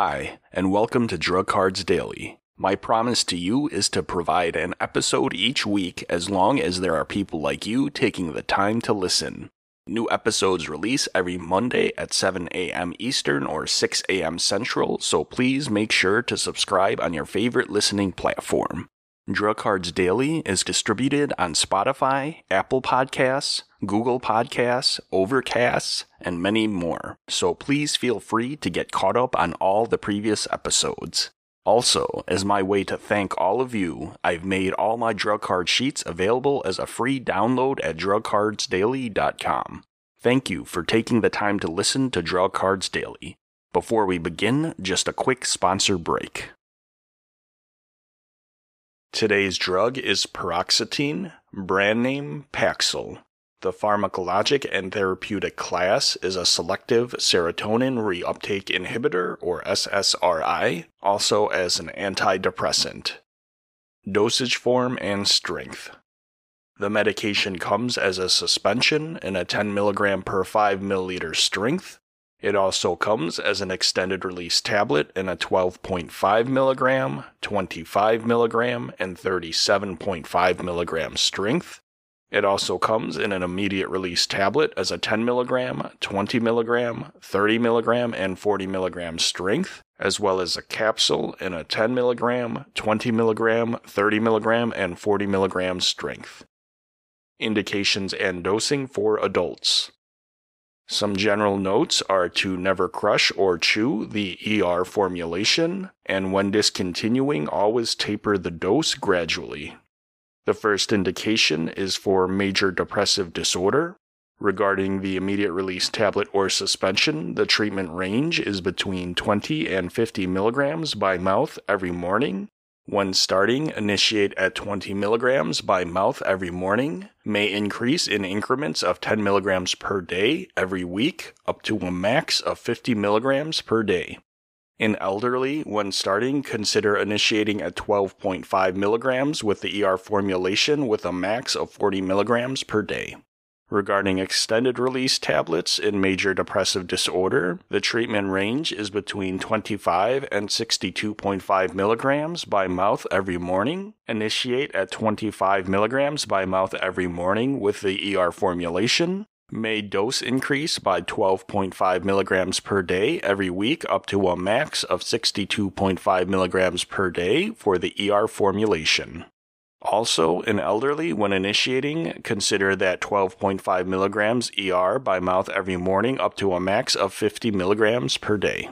Hi, and welcome to Drug Cards Daily. My promise to you is to provide an episode each week as long as there are people like you taking the time to listen. New episodes release every Monday at 7 a.m. Eastern or 6 a.m. Central, so please make sure to subscribe on your favorite listening platform. Drug Cards Daily is distributed on Spotify, Apple Podcasts, Google Podcasts, Overcasts, and many more, so please feel free to get caught up on all the previous episodes. Also, as my way to thank all of you, I've made all my drug card sheets available as a free download at drugcardsdaily.com. Thank you for taking the time to listen to Drug Cards Daily. Before we begin, just a quick sponsor break. Today's drug is paroxetine, brand name Paxil. The pharmacologic and therapeutic class is a selective serotonin reuptake inhibitor, or SSRI, also as an antidepressant. Dosage form and strength. The medication comes as a suspension in a 10 mg per 5 ml strength it also comes as an extended release tablet in a 12.5 milligram, 25 milligram, and 37.5 milligram strength. It also comes in an immediate release tablet as a 10 milligram, 20 milligram, 30 milligram, and 40 milligram strength, as well as a capsule in a 10 milligram, 20 milligram, 30 milligram, and 40 milligram strength. Indications and dosing for adults. Some general notes are to never crush or chew the ER formulation, and when discontinuing, always taper the dose gradually. The first indication is for major depressive disorder. Regarding the immediate release tablet or suspension, the treatment range is between 20 and 50 milligrams by mouth every morning when starting, initiate at 20 milligrams by mouth every morning, may increase in increments of 10 milligrams per day every week, up to a max of 50 milligrams per day. In elderly, when starting, consider initiating at 12.5 milligrams with the ER formulation with a max of 40 milligrams per day. Regarding extended release tablets in major depressive disorder, the treatment range is between 25 and 62.5 milligrams by mouth every morning. Initiate at 25 milligrams by mouth every morning with the ER formulation. May dose increase by 12.5 milligrams per day every week up to a max of 62.5 milligrams per day for the ER formulation. Also, in elderly, when initiating, consider that 12.5 milligrams ER by mouth every morning up to a max of 50 milligrams per day.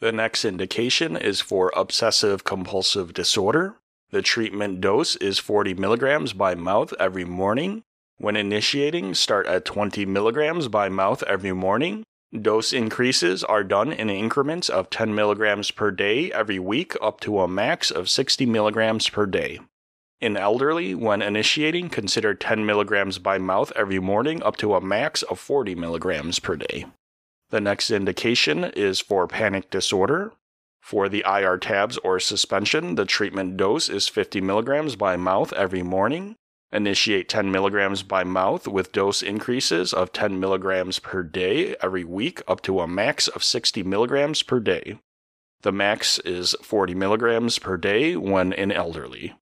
The next indication is for obsessive compulsive disorder. The treatment dose is 40 milligrams by mouth every morning. When initiating, start at 20 milligrams by mouth every morning. Dose increases are done in increments of 10 milligrams per day every week up to a max of 60 milligrams per day. In elderly, when initiating, consider 10 milligrams by mouth every morning up to a max of 40 milligrams per day. The next indication is for panic disorder. For the IR tabs or suspension, the treatment dose is 50 milligrams by mouth every morning. Initiate 10 milligrams by mouth with dose increases of 10 milligrams per day every week up to a max of 60 milligrams per day. The max is 40 milligrams per day when in elderly.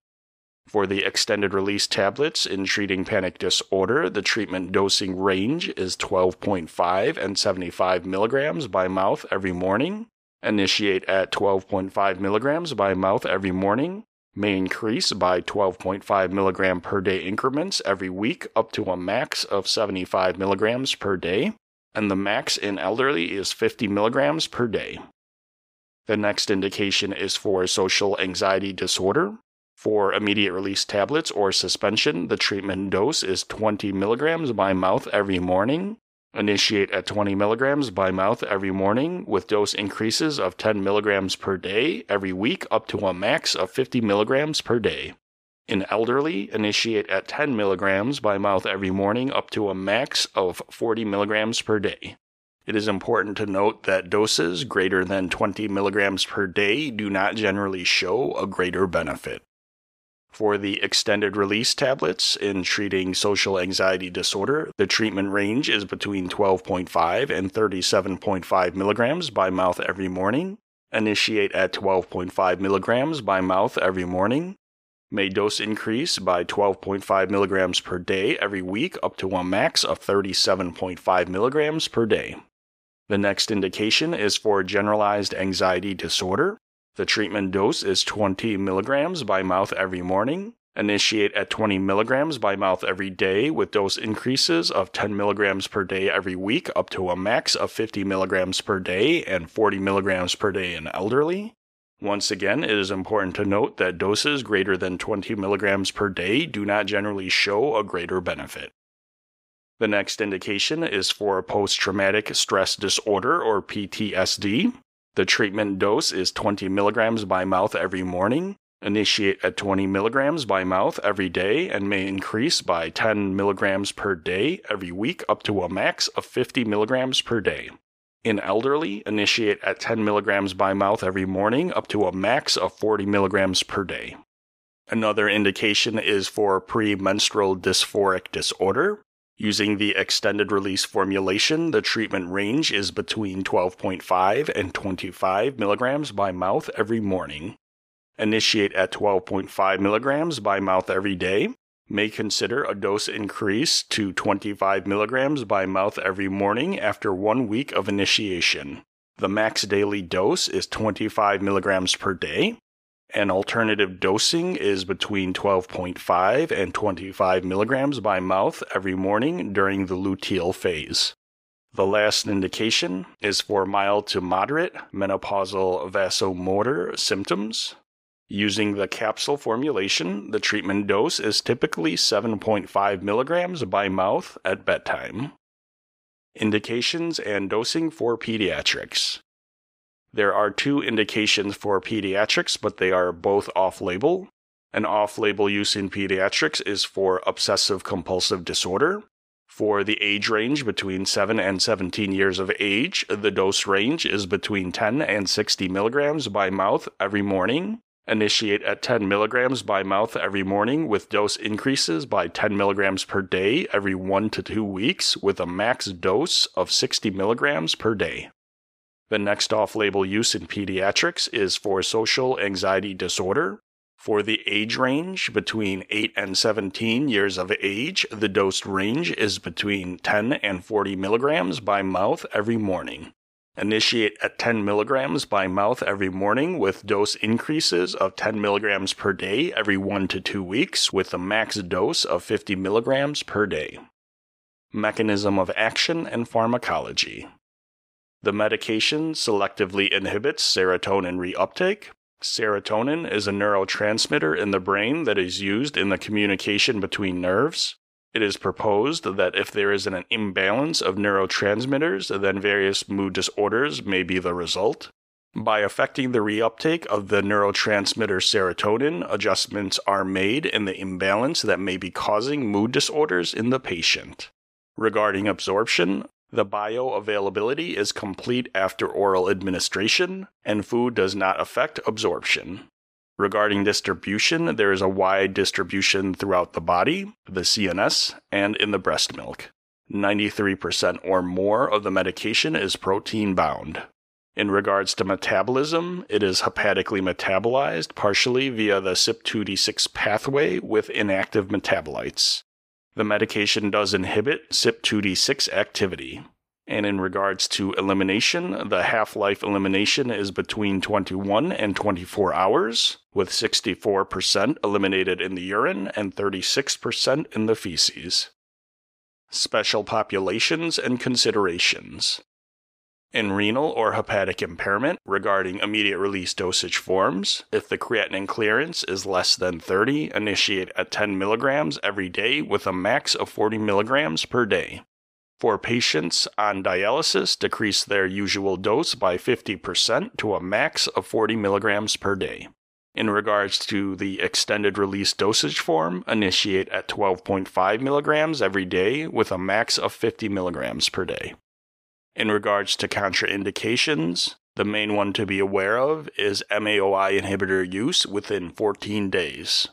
For the extended release tablets in treating panic disorder, the treatment dosing range is 12.5 and 75 milligrams by mouth every morning. Initiate at 12.5 milligrams by mouth every morning. May increase by 12.5 milligram per day increments every week up to a max of 75 milligrams per day. And the max in elderly is 50 milligrams per day. The next indication is for social anxiety disorder. For immediate release tablets or suspension, the treatment dose is 20 milligrams by mouth every morning. Initiate at 20 milligrams by mouth every morning with dose increases of 10 milligrams per day every week up to a max of 50 milligrams per day. In elderly, initiate at 10 milligrams by mouth every morning up to a max of 40 milligrams per day. It is important to note that doses greater than 20 milligrams per day do not generally show a greater benefit. For the extended release tablets in treating social anxiety disorder, the treatment range is between 12.5 and 37.5 milligrams by mouth every morning. Initiate at 12.5 milligrams by mouth every morning. May dose increase by 12.5 milligrams per day every week up to a max of 37.5 milligrams per day. The next indication is for generalized anxiety disorder. The treatment dose is 20 milligrams by mouth every morning. Initiate at 20 milligrams by mouth every day with dose increases of 10 milligrams per day every week up to a max of 50 milligrams per day and 40 milligrams per day in elderly. Once again, it is important to note that doses greater than 20 milligrams per day do not generally show a greater benefit. The next indication is for post traumatic stress disorder or PTSD. The treatment dose is 20 milligrams by mouth every morning. Initiate at 20 milligrams by mouth every day and may increase by 10 milligrams per day every week up to a max of 50 milligrams per day. In elderly, initiate at 10 milligrams by mouth every morning up to a max of 40 milligrams per day. Another indication is for premenstrual dysphoric disorder. Using the extended release formulation, the treatment range is between 12.5 and 25 milligrams by mouth every morning. Initiate at 12.5 milligrams by mouth every day. May consider a dose increase to 25 milligrams by mouth every morning after one week of initiation. The max daily dose is 25 milligrams per day. An alternative dosing is between 12.5 and 25 milligrams by mouth every morning during the luteal phase. The last indication is for mild to moderate menopausal vasomotor symptoms. Using the capsule formulation, the treatment dose is typically 7.5 milligrams by mouth at bedtime. Indications and dosing for pediatrics. There are two indications for pediatrics, but they are both off label. An off label use in pediatrics is for obsessive compulsive disorder. For the age range between 7 and 17 years of age, the dose range is between 10 and 60 milligrams by mouth every morning. Initiate at 10 milligrams by mouth every morning with dose increases by 10 milligrams per day every 1 to 2 weeks with a max dose of 60 milligrams per day. The next off label use in pediatrics is for social anxiety disorder. For the age range between 8 and 17 years of age, the dose range is between 10 and 40 milligrams by mouth every morning. Initiate at 10 milligrams by mouth every morning with dose increases of 10 milligrams per day every 1 to 2 weeks with a max dose of 50 milligrams per day. Mechanism of action and pharmacology. The medication selectively inhibits serotonin reuptake. Serotonin is a neurotransmitter in the brain that is used in the communication between nerves. It is proposed that if there is an imbalance of neurotransmitters, then various mood disorders may be the result. By affecting the reuptake of the neurotransmitter serotonin, adjustments are made in the imbalance that may be causing mood disorders in the patient. Regarding absorption, the bioavailability is complete after oral administration, and food does not affect absorption. Regarding distribution, there is a wide distribution throughout the body, the CNS, and in the breast milk. 93% or more of the medication is protein bound. In regards to metabolism, it is hepatically metabolized partially via the CYP2D6 pathway with inactive metabolites. The medication does inhibit CYP2D6 activity. And in regards to elimination, the half life elimination is between 21 and 24 hours, with 64% eliminated in the urine and 36% in the feces. Special populations and considerations. In renal or hepatic impairment, regarding immediate release dosage forms, if the creatinine clearance is less than 30, initiate at 10 milligrams every day with a max of 40 milligrams per day. For patients on dialysis, decrease their usual dose by 50% to a max of 40 milligrams per day. In regards to the extended release dosage form, initiate at 12.5 milligrams every day with a max of 50 milligrams per day. In regards to contraindications, the main one to be aware of is MAOI inhibitor use within 14 days.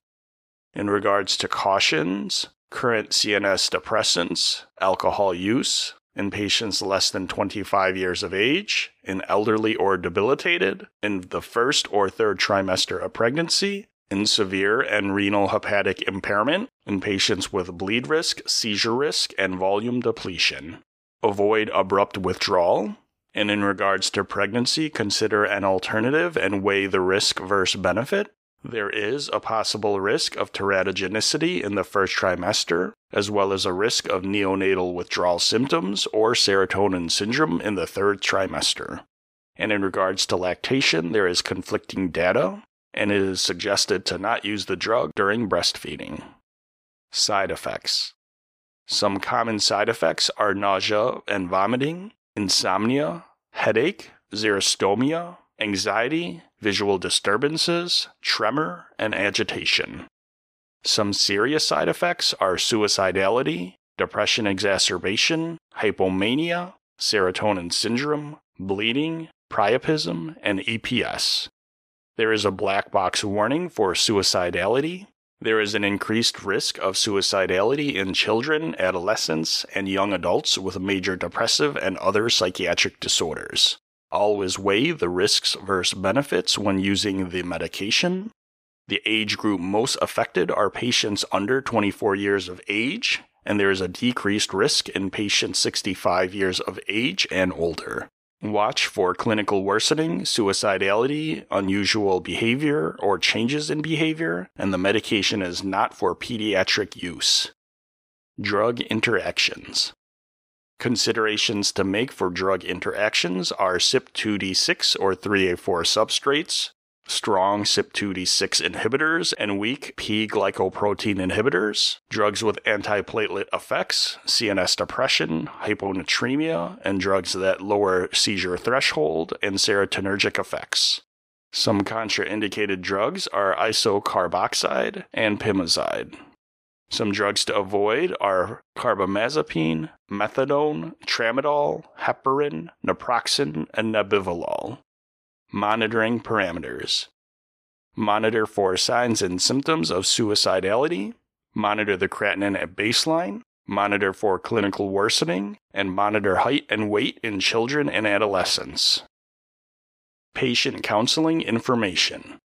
In regards to cautions, current CNS depressants, alcohol use, in patients less than 25 years of age, in elderly or debilitated, in the first or third trimester of pregnancy, in severe and renal hepatic impairment, in patients with bleed risk, seizure risk, and volume depletion. Avoid abrupt withdrawal. And in regards to pregnancy, consider an alternative and weigh the risk versus benefit. There is a possible risk of teratogenicity in the first trimester, as well as a risk of neonatal withdrawal symptoms or serotonin syndrome in the third trimester. And in regards to lactation, there is conflicting data, and it is suggested to not use the drug during breastfeeding. Side effects Some common side effects are nausea and vomiting, insomnia, headache, xerostomia, anxiety, visual disturbances, tremor, and agitation. Some serious side effects are suicidality, depression exacerbation, hypomania, serotonin syndrome, bleeding, priapism, and EPS. There is a black box warning for suicidality. There is an increased risk of suicidality in children, adolescents, and young adults with major depressive and other psychiatric disorders. Always weigh the risks versus benefits when using the medication. The age group most affected are patients under 24 years of age, and there is a decreased risk in patients 65 years of age and older. Watch for clinical worsening, suicidality, unusual behavior, or changes in behavior, and the medication is not for pediatric use. Drug interactions. Considerations to make for drug interactions are CYP2D6 or 3A4 substrates, strong CYP2D6 inhibitors, and weak P glycoprotein inhibitors, drugs with antiplatelet effects, CNS depression, hyponatremia, and drugs that lower seizure threshold and serotonergic effects. Some contraindicated drugs are isocarboxazid and pimozide. Some drugs to avoid are carbamazepine, methadone, tramadol, heparin, naproxen, and nebivolol. Monitoring parameters. Monitor for signs and symptoms of suicidality. Monitor the creatinine at baseline. Monitor for clinical worsening. And monitor height and weight in children and adolescents. Patient counseling information.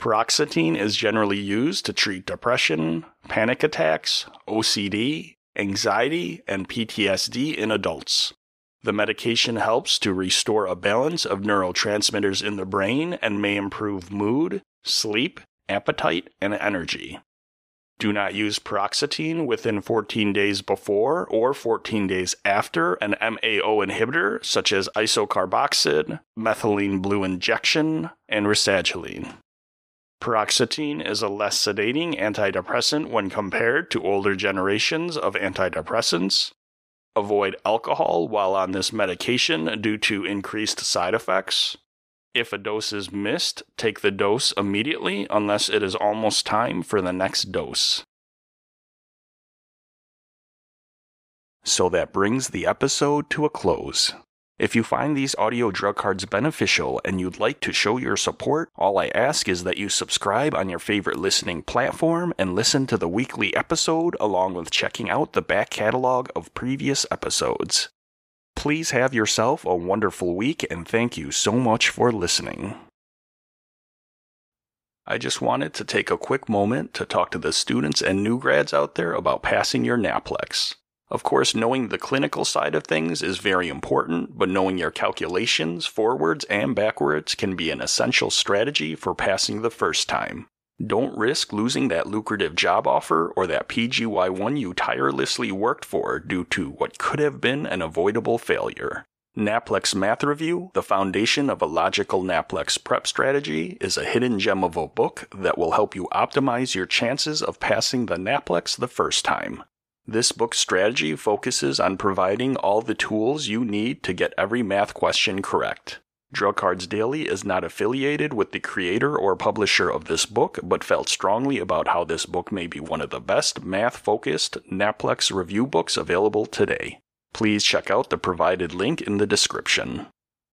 Paroxetine is generally used to treat depression, panic attacks, OCD, anxiety, and PTSD in adults. The medication helps to restore a balance of neurotransmitters in the brain and may improve mood, sleep, appetite, and energy. Do not use paroxetine within 14 days before or 14 days after an MAO inhibitor such as isocarboxazid, methylene blue injection, and rasagiline. Paroxetine is a less sedating antidepressant when compared to older generations of antidepressants. Avoid alcohol while on this medication due to increased side effects. If a dose is missed, take the dose immediately unless it is almost time for the next dose. So that brings the episode to a close. If you find these audio drug cards beneficial and you'd like to show your support, all I ask is that you subscribe on your favorite listening platform and listen to the weekly episode along with checking out the back catalog of previous episodes. Please have yourself a wonderful week and thank you so much for listening. I just wanted to take a quick moment to talk to the students and new grads out there about passing your NAPLEX. Of course, knowing the clinical side of things is very important, but knowing your calculations, forwards and backwards, can be an essential strategy for passing the first time. Don't risk losing that lucrative job offer or that PGY1 you tirelessly worked for due to what could have been an avoidable failure. NAPLEX Math Review, the foundation of a logical NAPLEX prep strategy, is a hidden gem of a book that will help you optimize your chances of passing the NAPLEX the first time. This book's strategy focuses on providing all the tools you need to get every math question correct. Drug Cards Daily is not affiliated with the creator or publisher of this book, but felt strongly about how this book may be one of the best math focused NAPLEX review books available today. Please check out the provided link in the description.